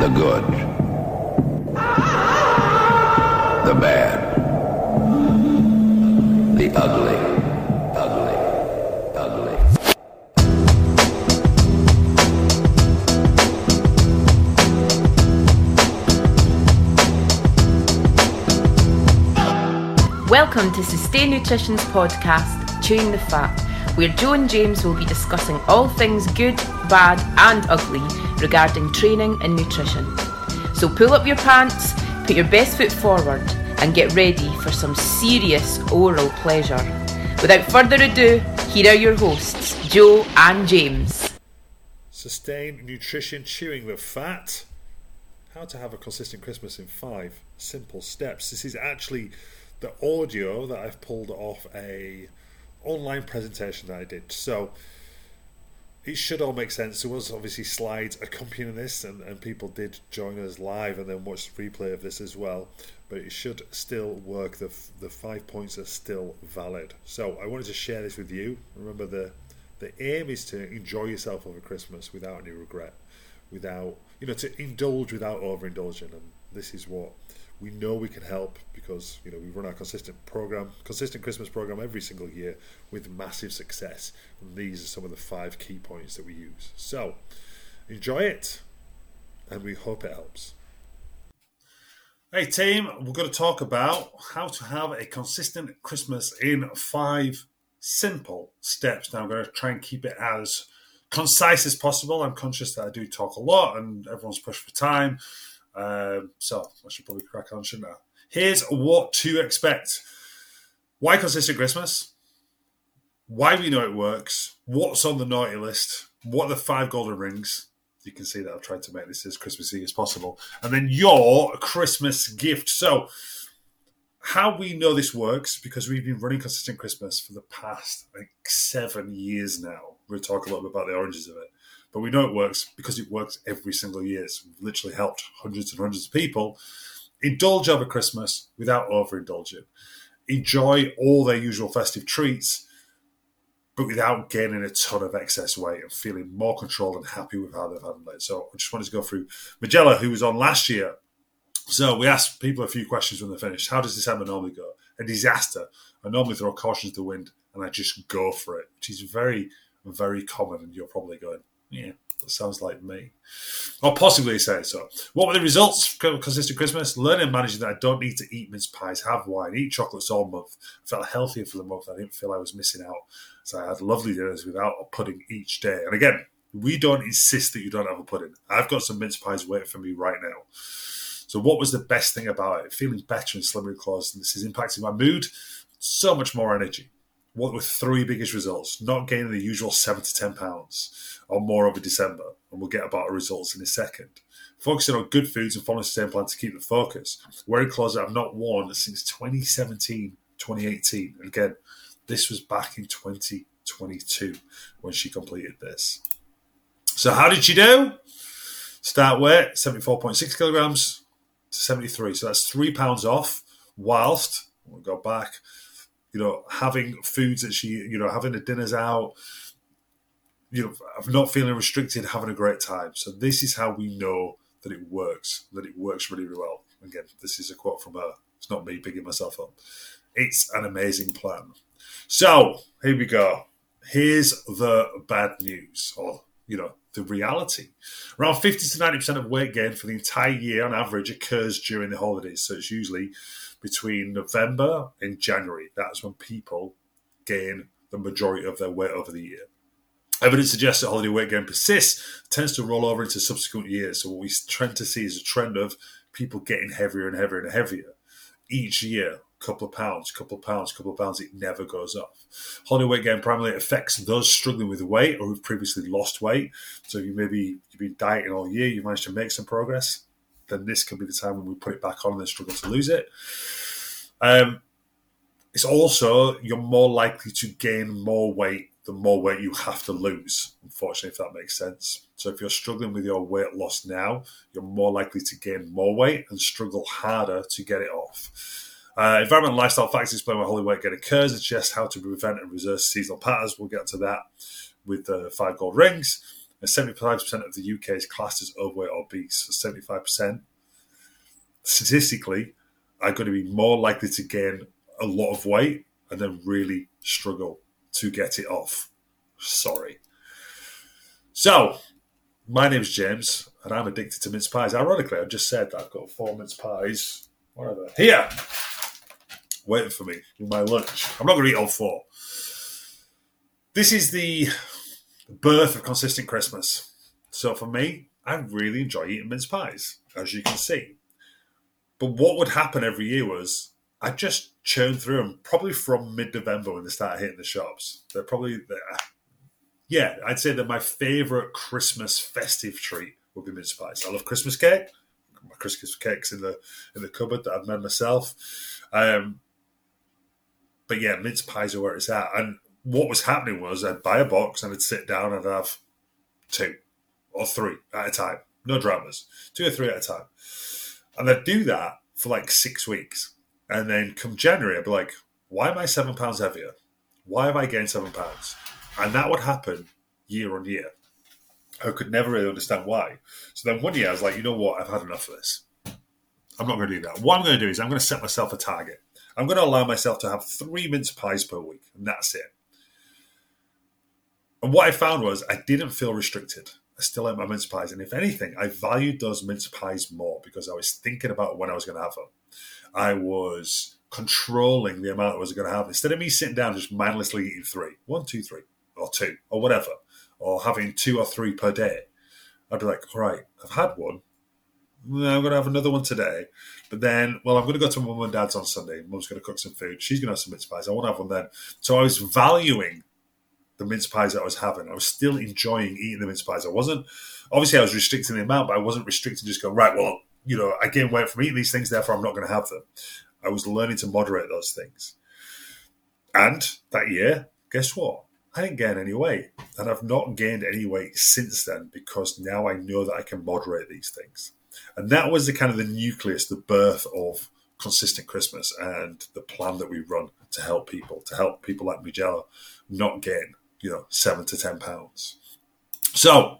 The good. The bad. The ugly. Ugly. Ugly. Welcome to Sustain Nutrition's podcast, Chewing the Fat, where Joe and James will be discussing all things good, bad, and ugly regarding training and nutrition. So pull up your pants, put your best foot forward, and get ready for some serious oral pleasure. Without further ado, here are your hosts, Joe and James. Sustain nutrition, chewing the fat. How to have a consistent Christmas in five simple steps. This is actually the audio that I've pulled off a online presentation that I did. So it should all make sense. There was obviously slides accompanying this, and, and people did join us live and then watch the replay of this as well. But it should still work. The the five points are still valid. So I wanted to share this with you. Remember the the aim is to enjoy yourself over Christmas without any regret, without you know to indulge without overindulging, and this is what we know we can help because you know we run our consistent program, consistent Christmas program every single year with massive success. And these are some of the five key points that we use. So enjoy it, and we hope it helps. Hey team, we're going to talk about how to have a consistent Christmas in five simple steps. Now I'm going to try and keep it as concise as possible. I'm conscious that I do talk a lot and everyone's pushed for time. Um, so I should probably crack on, shouldn't I? Here's what to expect. Why consistent Christmas? Why we know it works? What's on the naughty list? What are the five golden rings? You can see that I've tried to make this as Christmassy as possible. And then your Christmas gift. So, how we know this works because we've been running consistent Christmas for the past like seven years now. We'll talk a little bit about the oranges of it. But we know it works because it works every single year. We've literally helped hundreds and hundreds of people indulge over Christmas without overindulging, enjoy all their usual festive treats, but without gaining a ton of excess weight and feeling more controlled and happy with how they've handled it. So I just wanted to go through Magella, who was on last year. So we asked people a few questions when they finished. How does December normally go? A disaster. I normally throw caution to the wind and I just go for it, which is very, very common. And you're probably going, yeah, that sounds like me. Or possibly say so. What were the results consistent Christmas? Learning managing that I don't need to eat mince pies, have wine, eat chocolates all month. I felt healthier for the month. I didn't feel I was missing out. So I had lovely dinners without a pudding each day. And again, we don't insist that you don't have a pudding. I've got some mince pies waiting for me right now. So what was the best thing about it? Feeling better and slimmer clothes. And this is impacting my mood. So much more energy. What were three biggest results? Not gaining the usual seven to ten pounds or more over December, and we'll get about our results in a second. Focusing on good foods and following the same plan to keep the focus. Wearing clothes that I've not worn since 2017, 2018. And again, this was back in 2022 when she completed this. So how did she do? Start weight 74.6 kilograms to 73. So that's three pounds off. Whilst we'll go back, you know, having foods that she, you know, having the dinners out, you know, not feeling restricted, having a great time. So this is how we know that it works, that it works really, really well. Again, this is a quote from her. It's not me picking myself up. It's an amazing plan. So here we go. Here's the bad news, or you know, the reality. Around 50 to 90% of weight gain for the entire year on average occurs during the holidays. So it's usually between November and January. That's when people gain the majority of their weight over the year. Evidence suggests that holiday weight gain persists, tends to roll over into subsequent years. So what we tend to see is a trend of people getting heavier and heavier and heavier each year. Couple of pounds, couple of pounds, couple of pounds. It never goes off. Holiday weight gain primarily affects those struggling with weight or who've previously lost weight. So you maybe you've been dieting all year, you managed to make some progress. Then this can be the time when we put it back on and then struggle to lose it. Um, it's also you're more likely to gain more weight the more weight you have to lose, unfortunately, if that makes sense. So if you're struggling with your weight loss now, you're more likely to gain more weight and struggle harder to get it off. Uh, environment and lifestyle factors explain why holy weight gain occurs and suggest how to prevent and reverse seasonal patterns. We'll get to that with the five gold rings. And 75% of the UK is classed as overweight or obese. So 75%. Statistically, are going to be more likely to gain a lot of weight and then really struggle to get it off. Sorry. So, my name's James, and I'm addicted to mince pies. Ironically, I've just said that I've got four mince pies. Here! Waiting for me with my lunch. I'm not going to eat all four. This is the birth of consistent Christmas. So for me, I really enjoy eating mince pies, as you can see. But what would happen every year was I'd just churn through them, probably from mid-November when they start hitting the shops. They're probably, they're, yeah, I'd say that my favourite Christmas festive treat would be mince pies. I love Christmas cake. My Christmas cake's in the in the cupboard that I've made myself. Um, but yeah, mince pies are where it's at. And what was happening was I'd buy a box and I'd sit down and I'd have two or three at a time. No dramas. Two or three at a time. And I'd do that for like six weeks. And then come January, I'd be like, why am I seven pounds heavier? Why have I gained seven pounds? And that would happen year on year. I could never really understand why. So then one year I was like, you know what? I've had enough of this. I'm not going to do that. What I'm going to do is I'm going to set myself a target. I'm going to allow myself to have three mince pies per week, and that's it. And what I found was I didn't feel restricted. I still ate my mince pies. And if anything, I valued those mince pies more because I was thinking about when I was going to have them. I was controlling the amount I was going to have. Instead of me sitting down just mindlessly eating three, one, two, three, or two, or whatever, or having two or three per day, I'd be like, all right, I've had one. I'm going to have another one today. But then, well, I'm going to go to mum and dad's on Sunday. Mum's going to cook some food. She's going to have some mince pies. I want to have one then. So I was valuing the mince pies that I was having. I was still enjoying eating the mince pies. I wasn't obviously I was restricting the amount, but I wasn't restricting just go right. Well, you know, I gain weight from eating these things, therefore I'm not going to have them. I was learning to moderate those things. And that year, guess what? I didn't gain any weight, and I've not gained any weight since then because now I know that I can moderate these things. And that was the kind of the nucleus, the birth of consistent Christmas and the plan that we run to help people, to help people like Mujella not gain you know seven to ten pounds. So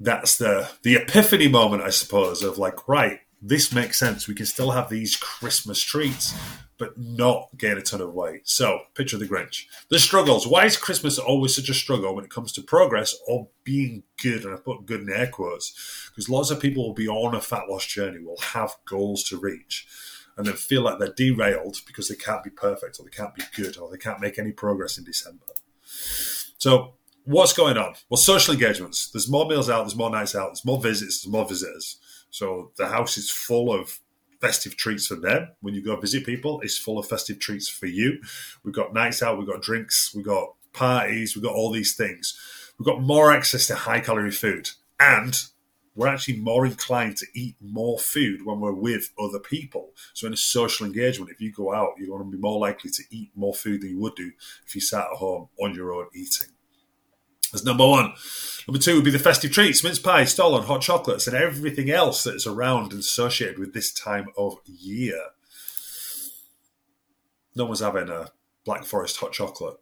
that's the the epiphany moment, I suppose, of like, right, this makes sense. We can still have these Christmas treats, but not gain a ton of weight. So, picture the Grinch. The struggles. Why is Christmas always such a struggle when it comes to progress or being good? And I put good in air quotes because lots of people will be on a fat loss journey, will have goals to reach, and then feel like they're derailed because they can't be perfect or they can't be good or they can't make any progress in December. So what's going on? Well, social engagements. There's more meals out. There's more nights out. There's more visits. There's more visitors. So the house is full of festive treats for them. When you go visit people, it's full of festive treats for you. We've got nights out. We've got drinks. We've got parties. We've got all these things. We've got more access to high calorie food. And we're actually more inclined to eat more food when we're with other people. So in a social engagement, if you go out, you're going to be more likely to eat more food than you would do if you sat at home on your own eating. That's number one. Number two would be the festive treats, mince pies, stollen, hot chocolates, and everything else that is around and associated with this time of year. No one's having a Black Forest hot chocolate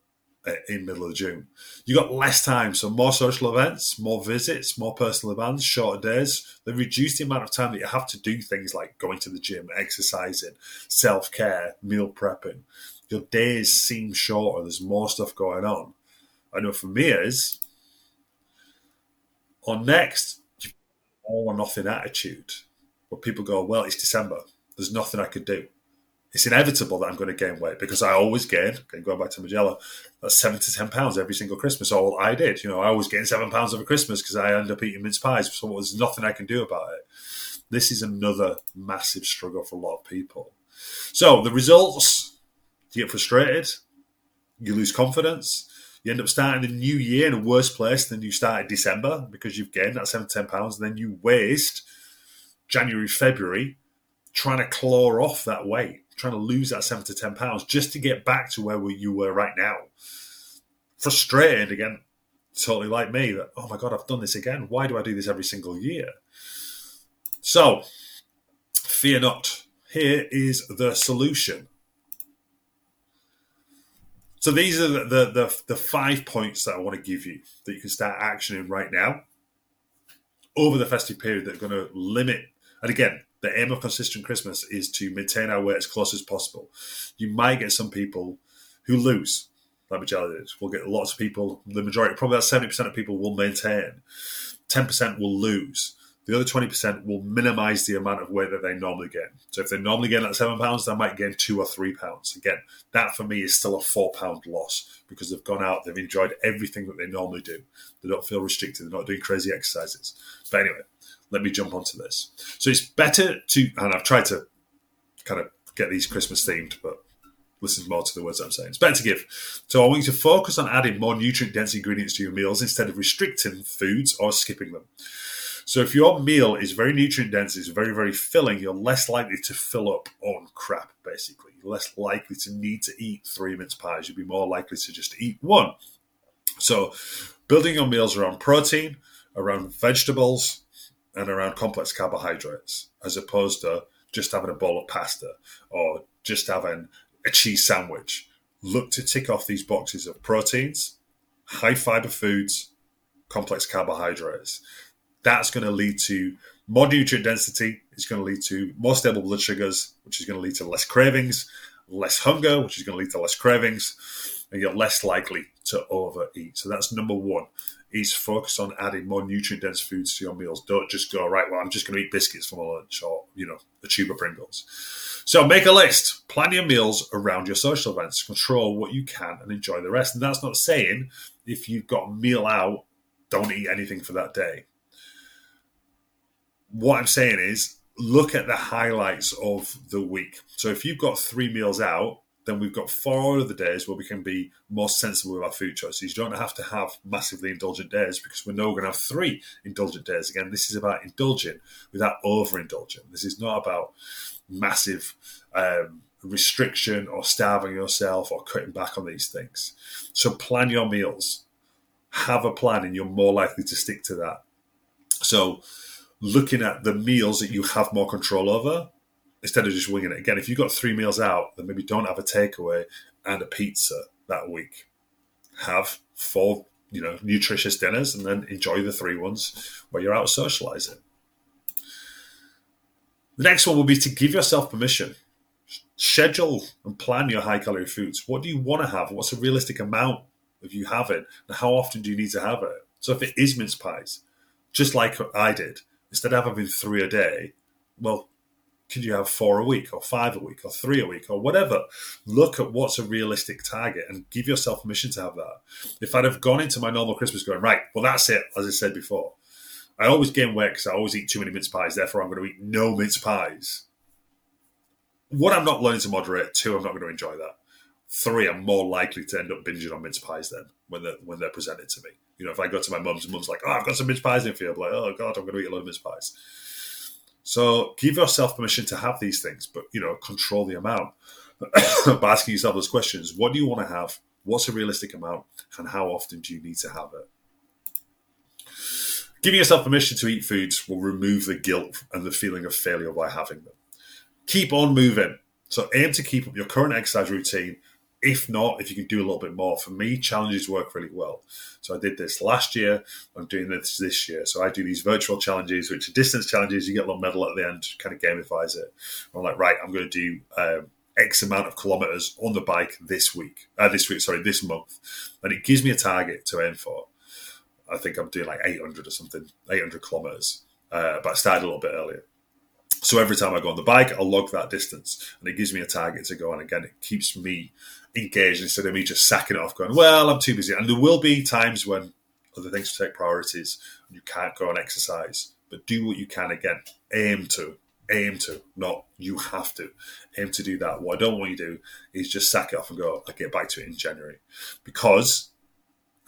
Uh, in middle of June. You got less time, so more social events, more visits, more personal events, shorter days. They reduce the amount of time that you have to do things like going to the gym, exercising, self care, meal prepping. Your days seem shorter. There's more stuff going on. I know for me is on next all or nothing attitude, where people go, well, it's December. There's nothing I could do it's inevitable that I'm going to gain weight because I always gain. Going back to Magella, that's uh, seven to ten pounds every single Christmas. All I did, you know, I always gain seven pounds over Christmas because I end up eating mince pies. So there's nothing I can do about it. This is another massive struggle for a lot of people. So the results: you get frustrated, you lose confidence, you end up starting the new year in a worse place than you started December because you've gained that seven to ten pounds. And then you waste January, February trying to claw off that weight trying to lose that seven to ten pounds just to get back to where you were right now. Frustrated again, totally like me that oh my god, I've done this again. Why do I do this every single year? So, fear not. Here is the solution. So these are the, the, the, the five points that I want to give you that you can start actioning right now over the festive period that are going to limit. And again, the aim of consistent Christmas is to maintain our weight as close as possible. You might get some people who lose. Me tell you, we'll get lots of people. The majority, probably about seventy percent of people, will maintain. Ten percent will lose. The other twenty percent will minimise the amount of weight that they normally gain. So if they normally gain like seven pounds, they might gain two or three pounds. Again, that for me is still a four pound loss because they've gone out, they've enjoyed everything that they normally do. They don't feel restricted. They're not doing crazy exercises. But anyway, let me jump onto this. So it's better to, and I've tried to kind of get these Christmas themed, but listen more to the words I'm saying. It's better to give. So I want you to focus on adding more nutrient dense ingredients to your meals instead of restricting foods or skipping them. So if your meal is very nutrient dense, it's very, very filling, you're less likely to fill up on crap, basically. You're less likely to need to eat three mince pies. You'd be more likely to just eat one. So building your meals around protein, around vegetables, and around complex carbohydrates, as opposed to just having a bowl of pasta or just having a cheese sandwich. Look to tick off these boxes of proteins, high fiber foods, complex carbohydrates. That's going to lead to more nutrient density. It's going to lead to more stable blood sugars, which is going to lead to less cravings, less hunger, which is going to lead to less cravings, and you're less likely to overeat. So that's number one is focus on adding more nutrient dense foods to your meals. Don't just go, right, well, I'm just going to eat biscuits for my lunch or, you know, a tube of Pringles. So make a list, plan your meals around your social events, control what you can and enjoy the rest. And that's not saying if you've got a meal out, don't eat anything for that day. What I'm saying is look at the highlights of the week. So if you've got three meals out, then we've got four other days where we can be more sensible with our food choices. You don't have to have massively indulgent days because we know we're going to have three indulgent days. Again, this is about indulging without overindulging. This is not about massive um, restriction or starving yourself or cutting back on these things. So plan your meals, have a plan, and you're more likely to stick to that. So looking at the meals that you have more control over instead of just winging it. Again, if you've got three meals out, then maybe don't have a takeaway and a pizza that week. Have four, you know, nutritious dinners and then enjoy the three ones where you're out socializing. The next one will be to give yourself permission. Schedule and plan your high calorie foods. What do you want to have? What's a realistic amount of you have it? And how often do you need to have it? So if it is mince pies, just like I did, instead of having three a day, well, could you have four a week or five a week or three a week or whatever? Look at what's a realistic target and give yourself permission to have that. If I'd have gone into my normal Christmas going, right, well, that's it, as I said before, I always gain weight because I always eat too many mince pies, therefore I'm going to eat no mince pies. One, I'm not learning to moderate. Two, I'm not going to enjoy that. Three, I'm more likely to end up binging on mince pies then when they're, when they're presented to me. You know, if I go to my mum's mum's like, oh, I've got some mince pies in for you, I'm like, oh, God, I'm going to eat a lot of mince pies. So give yourself permission to have these things, but you know, control the amount. by asking yourself those questions: What do you want to have? What's a realistic amount, and how often do you need to have it? Giving yourself permission to eat foods will remove the guilt and the feeling of failure by having them. Keep on moving. So aim to keep up your current exercise routine if not, if you can do a little bit more, for me, challenges work really well. So I did this last year. I'm doing this this year. So I do these virtual challenges, which are distance challenges. You get a little medal at the end, kind of gamifies it. I'm like, right, I'm going to do um, X amount of kilometers on the bike this week. Uh, this week, sorry, this month, and it gives me a target to aim for. I think I'm doing like 800 or something, 800 kilometers. Uh, but I started a little bit earlier. So every time I go on the bike, I'll log that distance and it gives me a target to go on. Again, it keeps me engaged instead of me just sacking it off, going, well, I'm too busy. And there will be times when other things take priorities and you can't go and exercise. But do what you can again. Aim to, aim to, not you have to. Aim to do that. What I don't want you to do is just sack it off and go, I'll get back to it in January. Because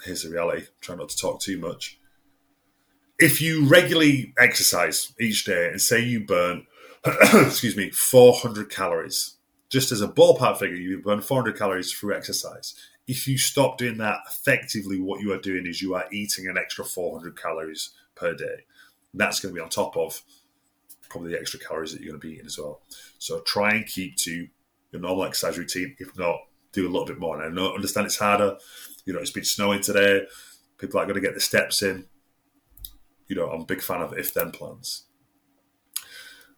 here's the reality, try not to talk too much. If you regularly exercise each day and say you burn, excuse me, 400 calories just as a ballpark figure, you burn 400 calories through exercise. If you stop doing that, effectively what you are doing is you are eating an extra 400 calories per day. that's going to be on top of probably the extra calories that you're going to be eating as well. So try and keep to your normal exercise routine. If not, do a little bit more. And I understand it's harder. You know, it's been snowing today. People are going to get the steps in. You know, I'm a big fan of if then plans.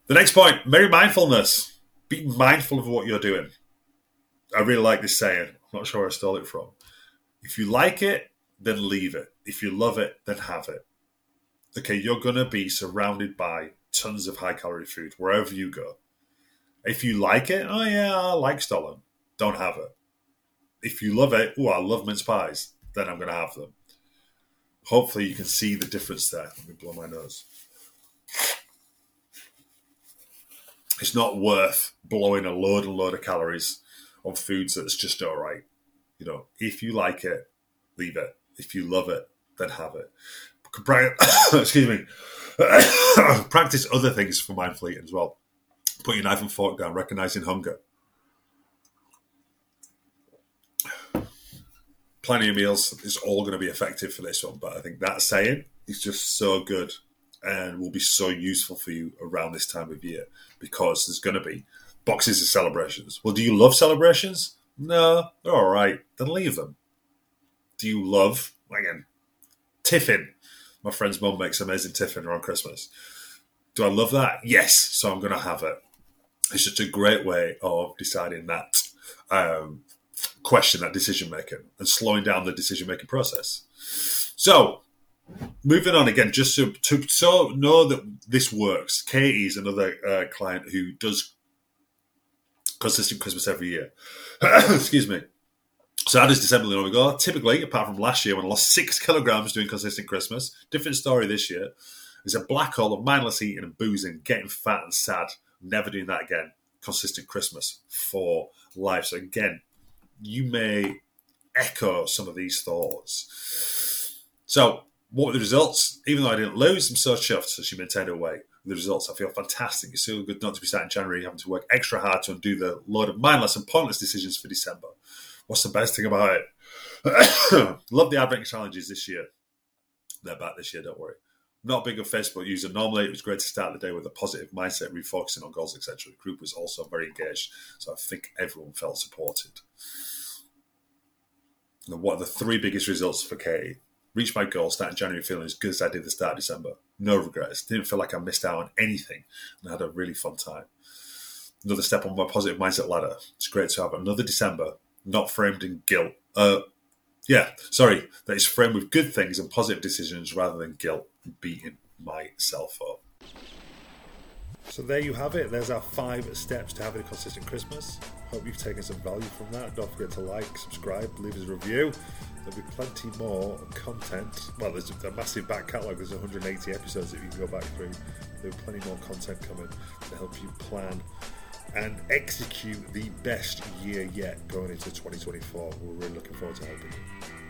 The next point, merry mindfulness. Be mindful of what you're doing. I really like this saying. I'm not sure where I stole it from. If you like it, then leave it. If you love it, then have it. Okay, you're going to be surrounded by tons of high calorie food wherever you go. If you like it, oh yeah, I like Stollen. Don't have it. If you love it, oh, I love mince pies, then I'm going to have them. Hopefully, you can see the difference there. Let me blow my nose. It's not worth blowing a load and load of calories on foods that's just all right. You know, if you like it, leave it. If you love it, then have it. Excuse me. Practice other things for mindful eating as well. Put your knife and fork down, recognizing hunger. Plenty of meals is all going to be effective for this one, but I think that saying is just so good and will be so useful for you around this time of year because there's going to be boxes of celebrations. Well, do you love celebrations? No, they're all right. Then leave them. Do you love, again, tiffin? My friend's mum makes amazing tiffin around Christmas. Do I love that? Yes, so I'm going to have it. It's just a great way of deciding that um, question, that decision making, and slowing down the decision making process. So, moving on again, just to, to so know that this works. Katie is another uh, client who does consistent Christmas every year. Excuse me. So how does December normally go? Typically, apart from last year when I lost six kilograms doing consistent Christmas, different story this year. It's a black hole of mindless eating and boozing, getting fat and sad. Never doing that again. Consistent Christmas for life. So again, you may echo some of these thoughts. So what were the results? Even though I didn't lose, I'm so chuffed. So she maintained her weight. The results, I feel fantastic. It's so good not to be sat in January having to work extra hard to undo the load of mindless and pointless decisions for December. What's the best thing about it? Love the advent challenges this year. They're back this year, don't worry. Not big of Facebook user. Normally, it was great to start the day with a positive mindset, refocusing on goals, etc. The group was also very engaged, so I think everyone felt supported. What are the three biggest results for Katie? Reached my goal, starting January feeling as good as I did the start of December. No regrets. Didn't feel like I missed out on anything and I had a really fun time. Another step on my positive mindset ladder. It's great to have another December not framed in guilt. Uh, yeah, sorry, that is framed with good things and positive decisions rather than guilt and beating myself up. So there you have it. There's our five steps to having a consistent Christmas. Hope you've taken some value from that. Don't forget to like, subscribe, leave us a review. There'll be plenty more content. Well, there's a massive back catalogue. There's 180 episodes that you can go back through. There'll be plenty more content coming to help you plan and execute the best year yet going into 2024. We're really looking forward to helping you.